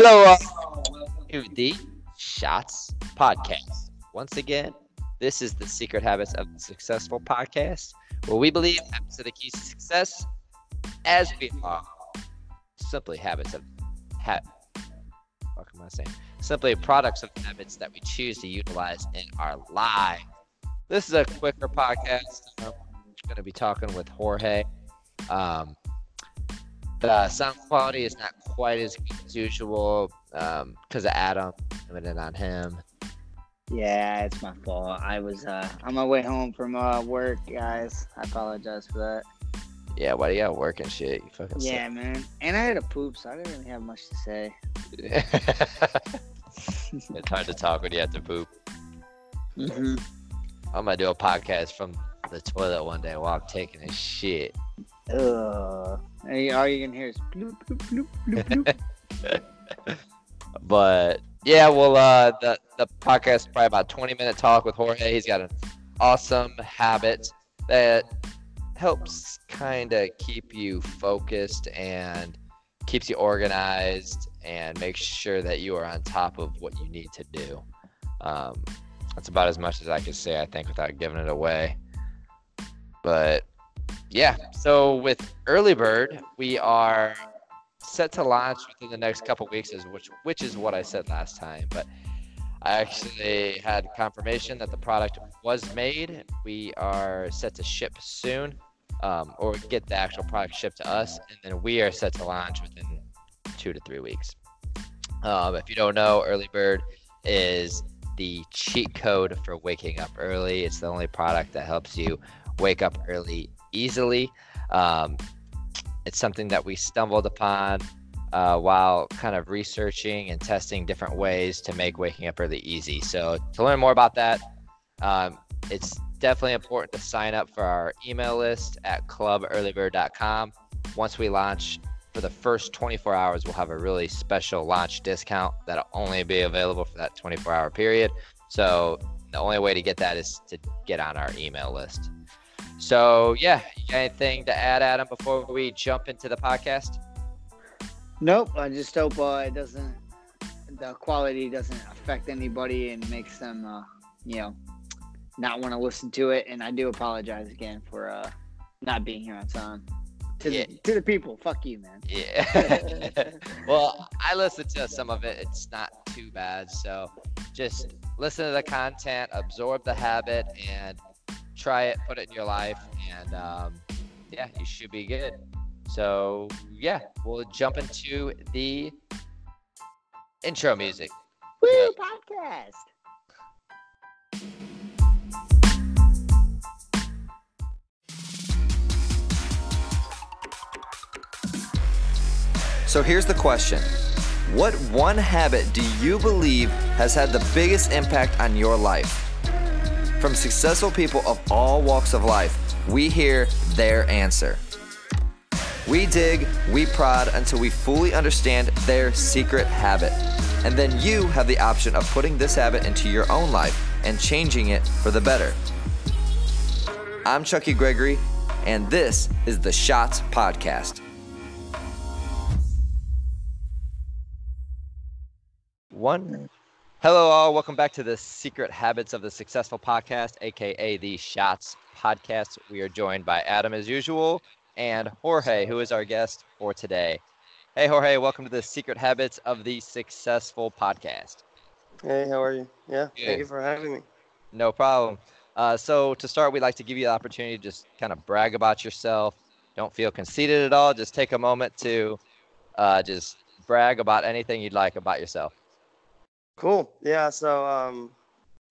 Hello, uh, to the Shots Podcast. Once again, this is the Secret Habits of the Successful Podcast, where we believe habits are the keys to success, as we are simply habits of ha- What am I saying? Simply products of habits that we choose to utilize in our life. This is a quicker podcast. I'm going to be talking with Jorge. Um, the sound quality is not quite as good as usual because um, of Adam. Limited on him. Yeah, it's my fault. I was uh, on my way home from uh, work, guys. I apologize for that. Yeah, why do you got work and shit? You fucking Yeah, man. And I had a poop, so I didn't really have much to say. it's hard to talk when you have to poop. Mm-hmm. I'm gonna do a podcast from the toilet one day while I'm taking a shit. Ugh. And all you can hear is bloop, bloop, bloop, bloop, bloop. But yeah, well, uh, the the podcast is probably about 20 minute talk with Jorge. He's got an awesome habit that helps kind of keep you focused and keeps you organized and makes sure that you are on top of what you need to do. Um, that's about as much as I can say, I think, without giving it away. But yeah, so with Early Bird, we are set to launch within the next couple weeks, which which is what I said last time. But I actually had confirmation that the product was made. We are set to ship soon, um, or get the actual product shipped to us, and then we are set to launch within two to three weeks. Um, if you don't know, Early Bird is the cheat code for waking up early. It's the only product that helps you wake up early easily. Um, it's something that we stumbled upon uh, while kind of researching and testing different ways to make waking up early easy. So, to learn more about that, um, it's definitely important to sign up for our email list at clubearlybird.com. Once we launch for the first 24 hours, we'll have a really special launch discount that'll only be available for that 24 hour period. So, the only way to get that is to get on our email list. So, yeah, anything to add, Adam, before we jump into the podcast? Nope. I just hope uh, it doesn't, the quality doesn't affect anybody and makes them, uh, you know, not want to listen to it. And I do apologize again for uh, not being here on time. To, Yeah. the, to the people, fuck you, man. Yeah. well, I listened to some of it. It's not too bad. So just listen to the content, absorb the habit, and try it, put it in your life. And um, yeah, you should be good. So yeah, we'll jump into the intro music. Woo, podcast. So here's the question What one habit do you believe has had the biggest impact on your life? From successful people of all walks of life, we hear their answer. We dig, we prod until we fully understand their secret habit. And then you have the option of putting this habit into your own life and changing it for the better. I'm Chucky Gregory, and this is the Shots Podcast. One. Hello, all. Welcome back to the Secret Habits of the Successful podcast, aka the Shots podcast. We are joined by Adam as usual and Jorge, who is our guest for today. Hey, Jorge, welcome to the Secret Habits of the Successful podcast. Hey, how are you? Yeah, Good. thank you for having me. No problem. Uh, so, to start, we'd like to give you the opportunity to just kind of brag about yourself. Don't feel conceited at all. Just take a moment to uh, just brag about anything you'd like about yourself. Cool. Yeah, so um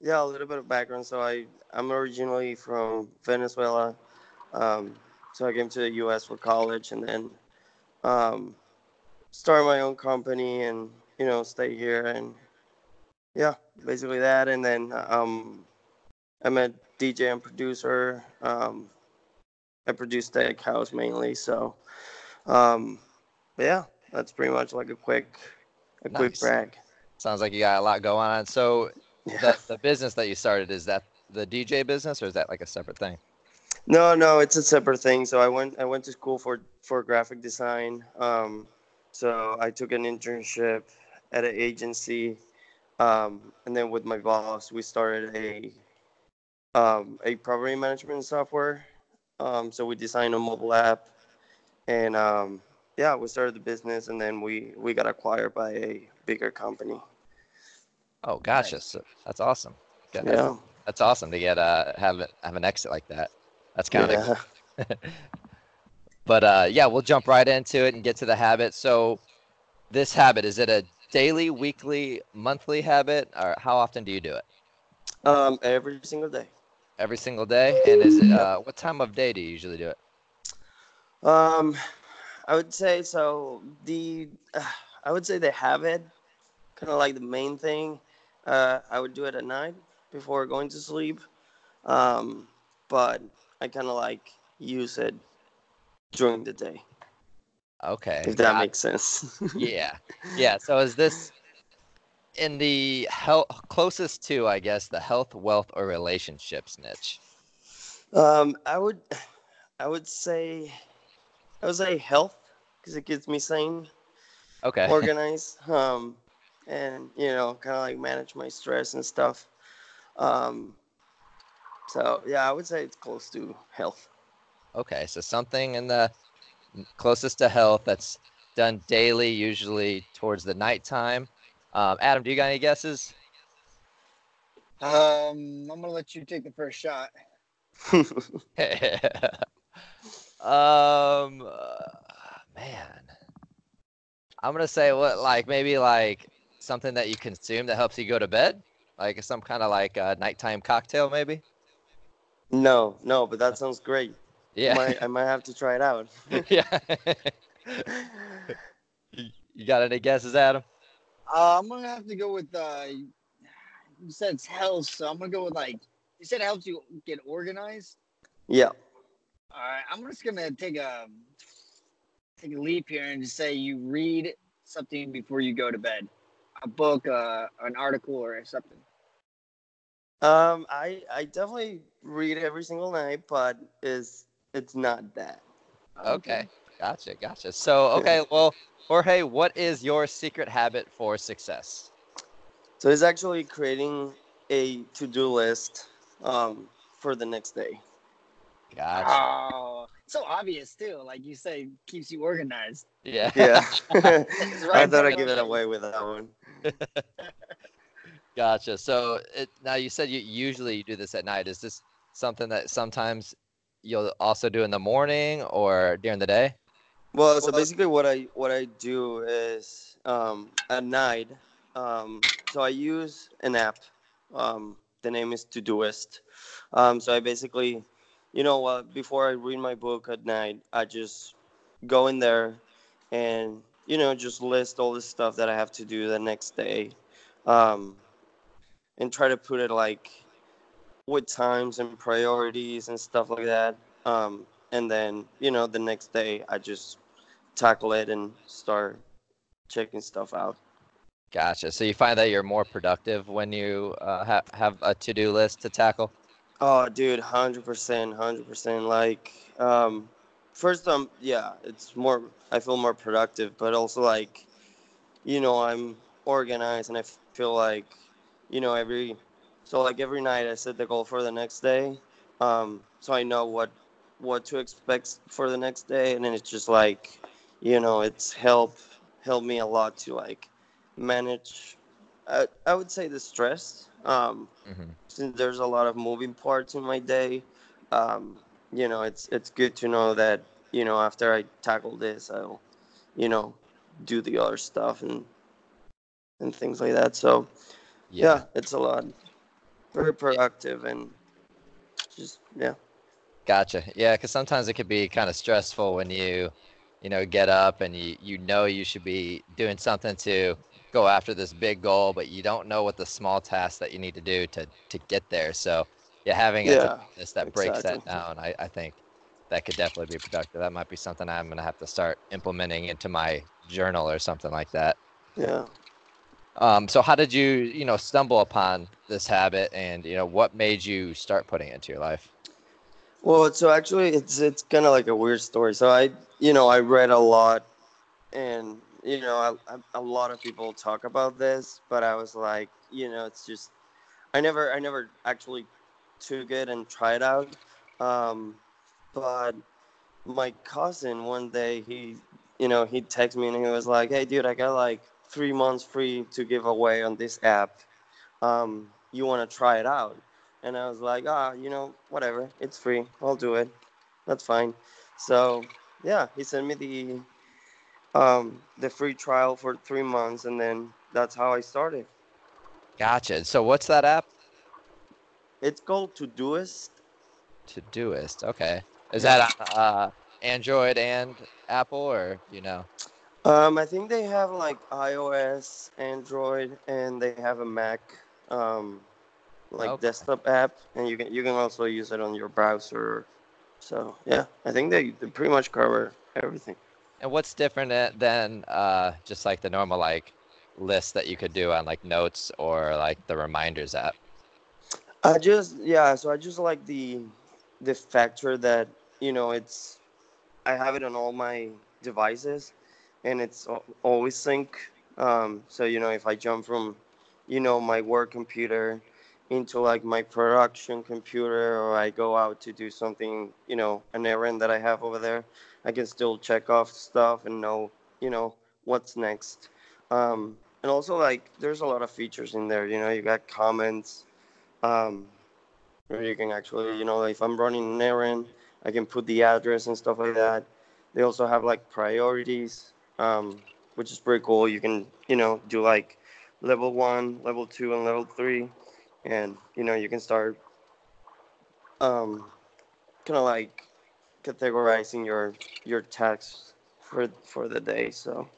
yeah, a little bit of background. So I I'm originally from Venezuela. Um so I came to the US for college and then um started my own company and you know, stay here and yeah, basically that and then um I'm a DJ and producer. Um I produce Tech House mainly, so um yeah, that's pretty much like a quick a quick brag. Sounds like you got a lot going on. So, Yeah. the, the business that you started is that the DJ business, or is that like a separate thing? No, no, it's a separate thing. So I went I went to school for for graphic design. Um, so I took an internship at an agency, um, and then with my boss, we started a um, a property management software. Um, so we designed a mobile app, and um, yeah, we started the business, and then we we got acquired by a bigger company. Oh, gotcha. So that's awesome. Yeah, That's, Yeah, that's awesome to get uh have have an exit like that. That's kind of yeah. But uh, yeah, we'll jump right into it and get to the habit. So, this habit is it a daily, weekly, monthly habit, or how often do you do it? Um, every single day. Every single day, and is it uh, what time of day do you usually do it? Um, I would say so. The uh, I would say they have it, kind of like the main thing. Uh, I would do it at night before going to sleep. Um, but I kind of like use it during the day, Okay, if that got- makes sense. yeah, yeah. So is this in the health closest to, I guess, the health, wealth, or relationships niche? um, I would, I would say, I would say health because it keeps me sane. Okay. organize um and you know kind of like manage my stress and stuff um so yeah i would say it's close to health Okay, so something in the closest to health that's done daily, usually towards the nighttime. Um, Adam, do you got any guesses? Um, I'm gonna let you take the first shot. um, uh, man, I'm gonna say what, like maybe like something that you consume that helps you go to bed, like some kind of like uh, nighttime cocktail, maybe. no no but that sounds great Yeah, might, i might have to try it out yeah. you you got any guesses, Adam? Uh, I'm gonna have to go with. Uh, you said it's health, so I'm gonna go with like. You said it helps you get organized. yeah All right, I'm just gonna take a take a leap here and just say you read something before you go to bed, a book, uh, an article, or something. um i i definitely read every single night but is it's not that Okay. Gotcha. Gotcha. So, okay. Well, Jorge, what is your secret habit for success? so it's actually creating a to-do list um for the next day Gotcha. Oh, so obvious too. Like you say, keeps you organized. Yeah. yeah It's i thought i'd give it away with that one Gotcha. So, it, now you said you usually you do this at night. Is this something that sometimes you'll also do in the morning or during the day? Well, so basically, what I what I do is um, at night. Um, so I use an app. Um, the name is Todoist. Um, so I basically, you know, uh, before I read my book at night, I just go in there and you know just list all the stuff that I have to do the next day, um, and try to put it like with times and priorities and stuff like that. Um, and then you know the next day I just tackle it and start checking stuff out. Gotcha. So you find that you're more productive when you uh, ha- have a to-do list to tackle? Oh, dude, hundred percent, hundred percent. Like, um, first, um, yeah, it's more. I feel more productive, but also like, you know, I'm organized, and I feel like, you know, every, so like every night I set the goal for the next day, um, so I know what, what to expect for the next day, and then it's just like, you know, it's help helped me a lot to like manage. I, I would say the stress. Um, hmm since there's a lot of moving parts in my day, um, you know, it's it's good to know that you know after I tackle this, I'll, you know, do the other stuff and and things like that. So yeah, it's a lot, very productive and just yeah. Gotcha. Yeah, because sometimes it could be kind of stressful when you, you know, get up and you you know you should be doing something to go after this big goal, but you don't know what the small tasks that you need to do to to get there. So yeah, having a Yeah, to-do that breaks that down, I, I think that could definitely be productive. That might be something I'm gonna have to start implementing into my journal or something like that. Yeah. Um, so how did you, you know, stumble upon this habit and, you know, what made you start putting it into your life? Well, so actually, it's it's kind of like a weird story. So I, you know, I read a lot, and you know, a, a lot of people talk about this, but I was like, you know, it's just, I never, I never actually took it and tried out. Um, but my cousin one day, he, you know, he texted me and he was like, hey, dude, I got like three months free to give away on this app. Um, you want to try it out? And I was like, ah, you know, whatever, it's free. I'll do it. That's fine. So yeah, he sent me the um, the free trial for three months, and then that's how I started. Gotcha. So what's that app? It's called Todoist. Todoist. Okay. Is that uh, Android and Apple, or you know? Um, I think they have like iOS, Android, and they have a Mac, um, like Okay. desktop app, and you can you can also use it on your browser. So yeah, I think they, they pretty much cover everything. And what's different than uh, just like the normal like list that you could do on like Notes or like the Reminders app? I just yeah, so I just like the the factor that you know it's I have it on all my devices, and it's always sync. Um, so you know if I jump from you know my work computer into like my production computer, or I go out to do something you know an errand that I have over there, I can still check off stuff and know you know what's next. Um, and also like there's a lot of features in there. You know you got comments um, where you can actually, you know, if I'm running an errand, I can put the address and stuff like that. They also have like priorities, um, which is pretty cool. You can, you know, do like level one, level two, and level three, and you know, you can start, um, kind of like categorizing your your tasks for for the day. So,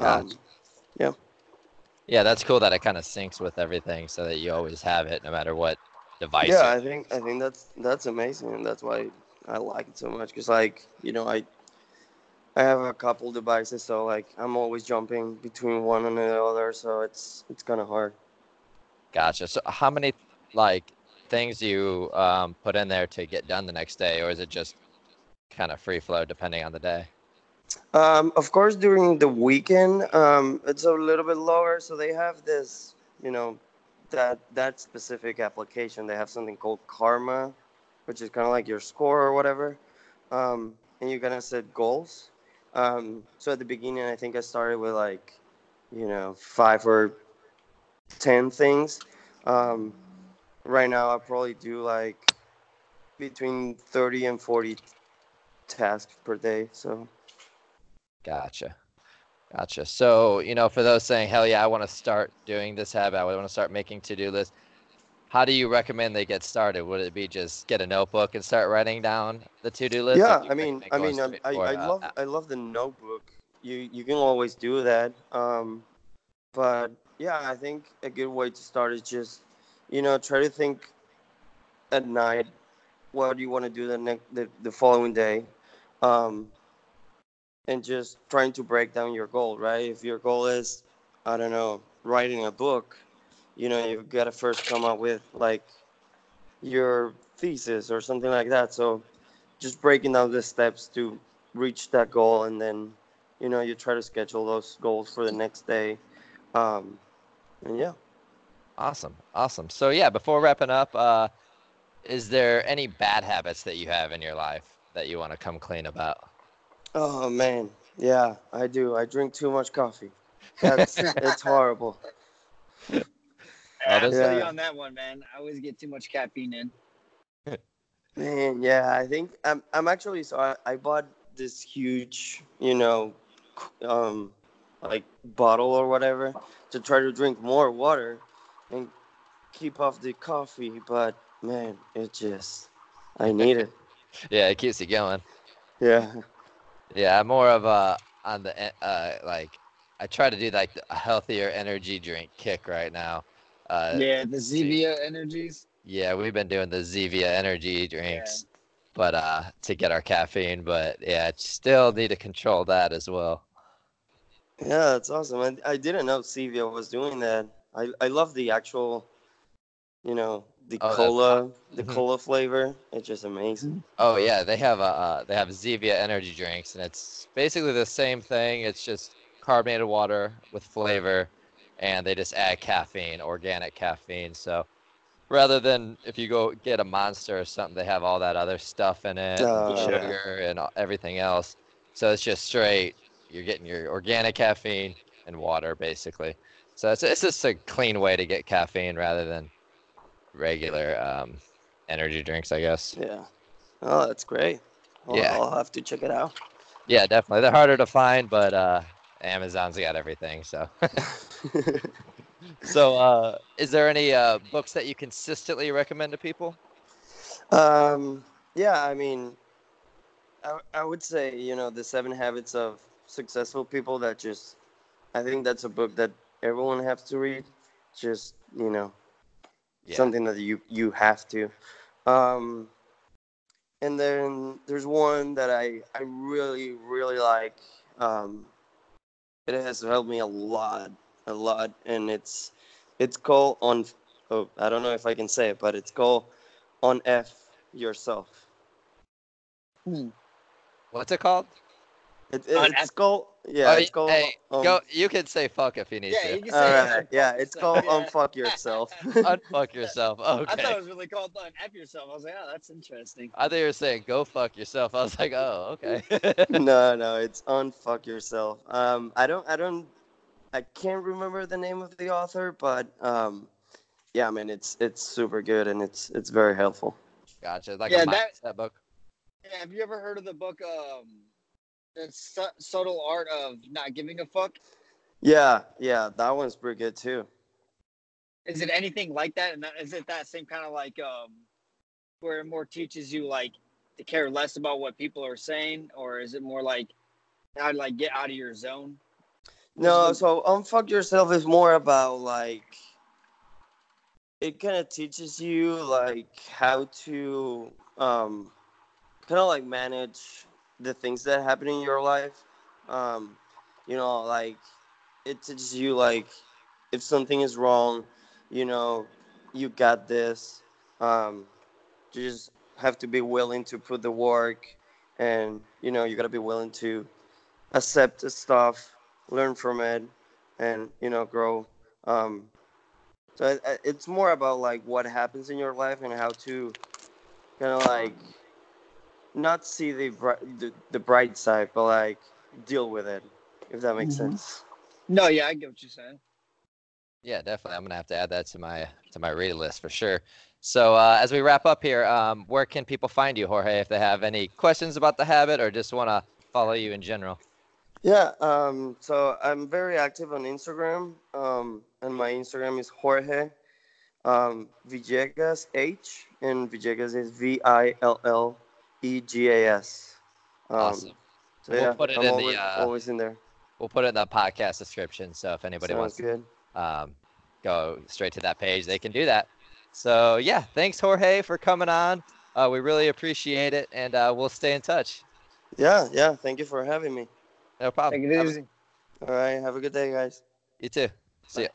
um, Gotcha. Yeah, that's cool that it kind of syncs with everything so that you always have it no matter what device. yeah i think i think that's that's amazing and that's why i like it so much because like you know i i have a couple devices so like i'm always jumping between one and the other so it's it's kind of hard Gotcha. So how many like things do you um, put in there to get done the next day, or is it just kind of free flow depending on the day? um of course during the weekend um it's a little bit lower. So they have this you know that that specific application. They have something called karma which is kind of like your score or whatever. Um and you're gonna set goals. Um so at the beginning i think i started with like you know five or ten things. Um right now i probably do like between 30 and 40 tasks per day so Gotcha. Gotcha. So, you know, for those saying, hell yeah, I want to start doing this habit, I want to start making to do lists, how do you recommend they get started? Would it be just get a notebook and start writing down the to do list? yeah i mean i mean um, I, I uh, love app? i love the notebook you you can always do that um but yeah i think a good way to start is just you know try to think at night what do you want to do the next the, the following day um and just trying to break down your goal right? If your goal is i don't know writing a book you know you've got to first come up with like your thesis or something like that. So just breaking down the steps to reach that goal and then you know you try to schedule those goals for the next day. Um and yeah. Awesome. Awesome. So, yeah, before wrapping up, uh, is there any bad habits that you have in your life that you want to come clean about? oh man yeah i do i drink too much coffee that's it's horrible I there's- feel you Yeah. on that one, man. I always get too much caffeine in. man yeah i think i'm, I'm actually so I, I bought this huge you know um like bottle or whatever to try to drink more water and keep off the coffee but man it just i need it Yeah, it keeps you going. yeah Yeah, I'm more of a on the e- uh like I try to do like a healthier energy drink kick right now. Uh yeah, the Zevia energies. yeah, we've been doing the Zevia energy drinks but uh to get our caffeine, but yeah, I still need to control that as well. Yeah, that's awesome. I, I didn't know Zevia was doing that. I, I love the actual, you know, the Oh, cola, the Mhm. cola flavor. It's just amazing. Oh yeah, they have a uh, they have Zevia energy drinks and it's basically the same thing. It's just carbonated water with flavor, and they just add caffeine, organic caffeine. So rather than if you go get a monster or something, they have all that other stuff in it, Oh, and yeah. sugar and everything else. So it's just straight. You're getting your organic caffeine and water basically. So it's it's just a clean way to get caffeine rather than regular um, energy drinks, I guess. Yeah. Oh, that's great. I'll, Yeah. I'll have to check it out. Yeah, definitely. They're harder to find, but uh, Amazon's got everything. So, so uh, is there any uh, books that you consistently recommend to people? um, yeah, I mean, I, I would say, you know, The Seven Habits of Successful People that just, I think that's a book that everyone has to read. Just, you know, Yeah. something that you, you have to. Um, and then there's one that I, I really, really like. Um, it has helped me a lot, a lot. And it's, it's called on, oh, I don't know if I can say it, but it's called On F Yourself. Hmm. What's it called? It, it- On it's F- called, yeah, Oh, it's called. hey, um, go. You can say fuck if you need Yeah, to. you can say right, it. yeah, it's So, called yeah. Unfuck Yourself. Unfuck yourself. Okay. I thought it was really called "Fun F yourself." I was like, "Oh, that's interesting." I thought you were saying go fuck yourself. I was like, oh, okay. no, no, it's unfuck yourself. Um, I don't, I don't, I can't remember the name of the author, but um, yeah, I mean, it's it's super good and it's it's very helpful. gotcha. Like Yeah, a that- mindset book. Yeah, have you ever heard of the book, um, "The Su- Subtle Art of Not Giving a Fuck"? Yeah, yeah, that one's pretty good too. Is it anything like that? And that, is it that same kind of like um, where it more teaches you like to care less about what people are saying, or is it more like how to like get out of your zone? No, so unfuck yourself is more about like it kind of teaches you like how to um kind of like manage the things that happen in your life. Um, you know, like it teaches you like if something is wrong, you know, you got this. Um, you just have to be willing to put the work, and you know, you gotta be willing to accept the stuff, learn from it, and you know, grow. Um, so it, it's more about like what happens in your life and how to kind of like not see the, bri- the the bright side, but like deal with it, if that makes Mhm. sense. No, yeah, I get what you're saying. Yeah, definitely. I'm gonna have to add that to my to my read list for sure. So uh, as we wrap up here, um, where can people find you, Jorge, if they have any questions about the habit or just want to follow you in general? Yeah, um, so I'm very active on Instagram, um, and my Instagram is Jorge um, Villegas H, and Villegas is V I L L E G A S. Um, Awesome. So We'll yeah, put it I'm in the, always, uh, always in there. We'll put it in the podcast description, so if anybody Sounds wants to good. um, go straight to that page, they can do that. So yeah, thanks Jorge for coming on. Uh, we really appreciate it, and uh, we'll stay in touch. Yeah, yeah. Thank you for having me. No problem. Take it Have a- easy. All right. Have a good day, guys. You too. See ya.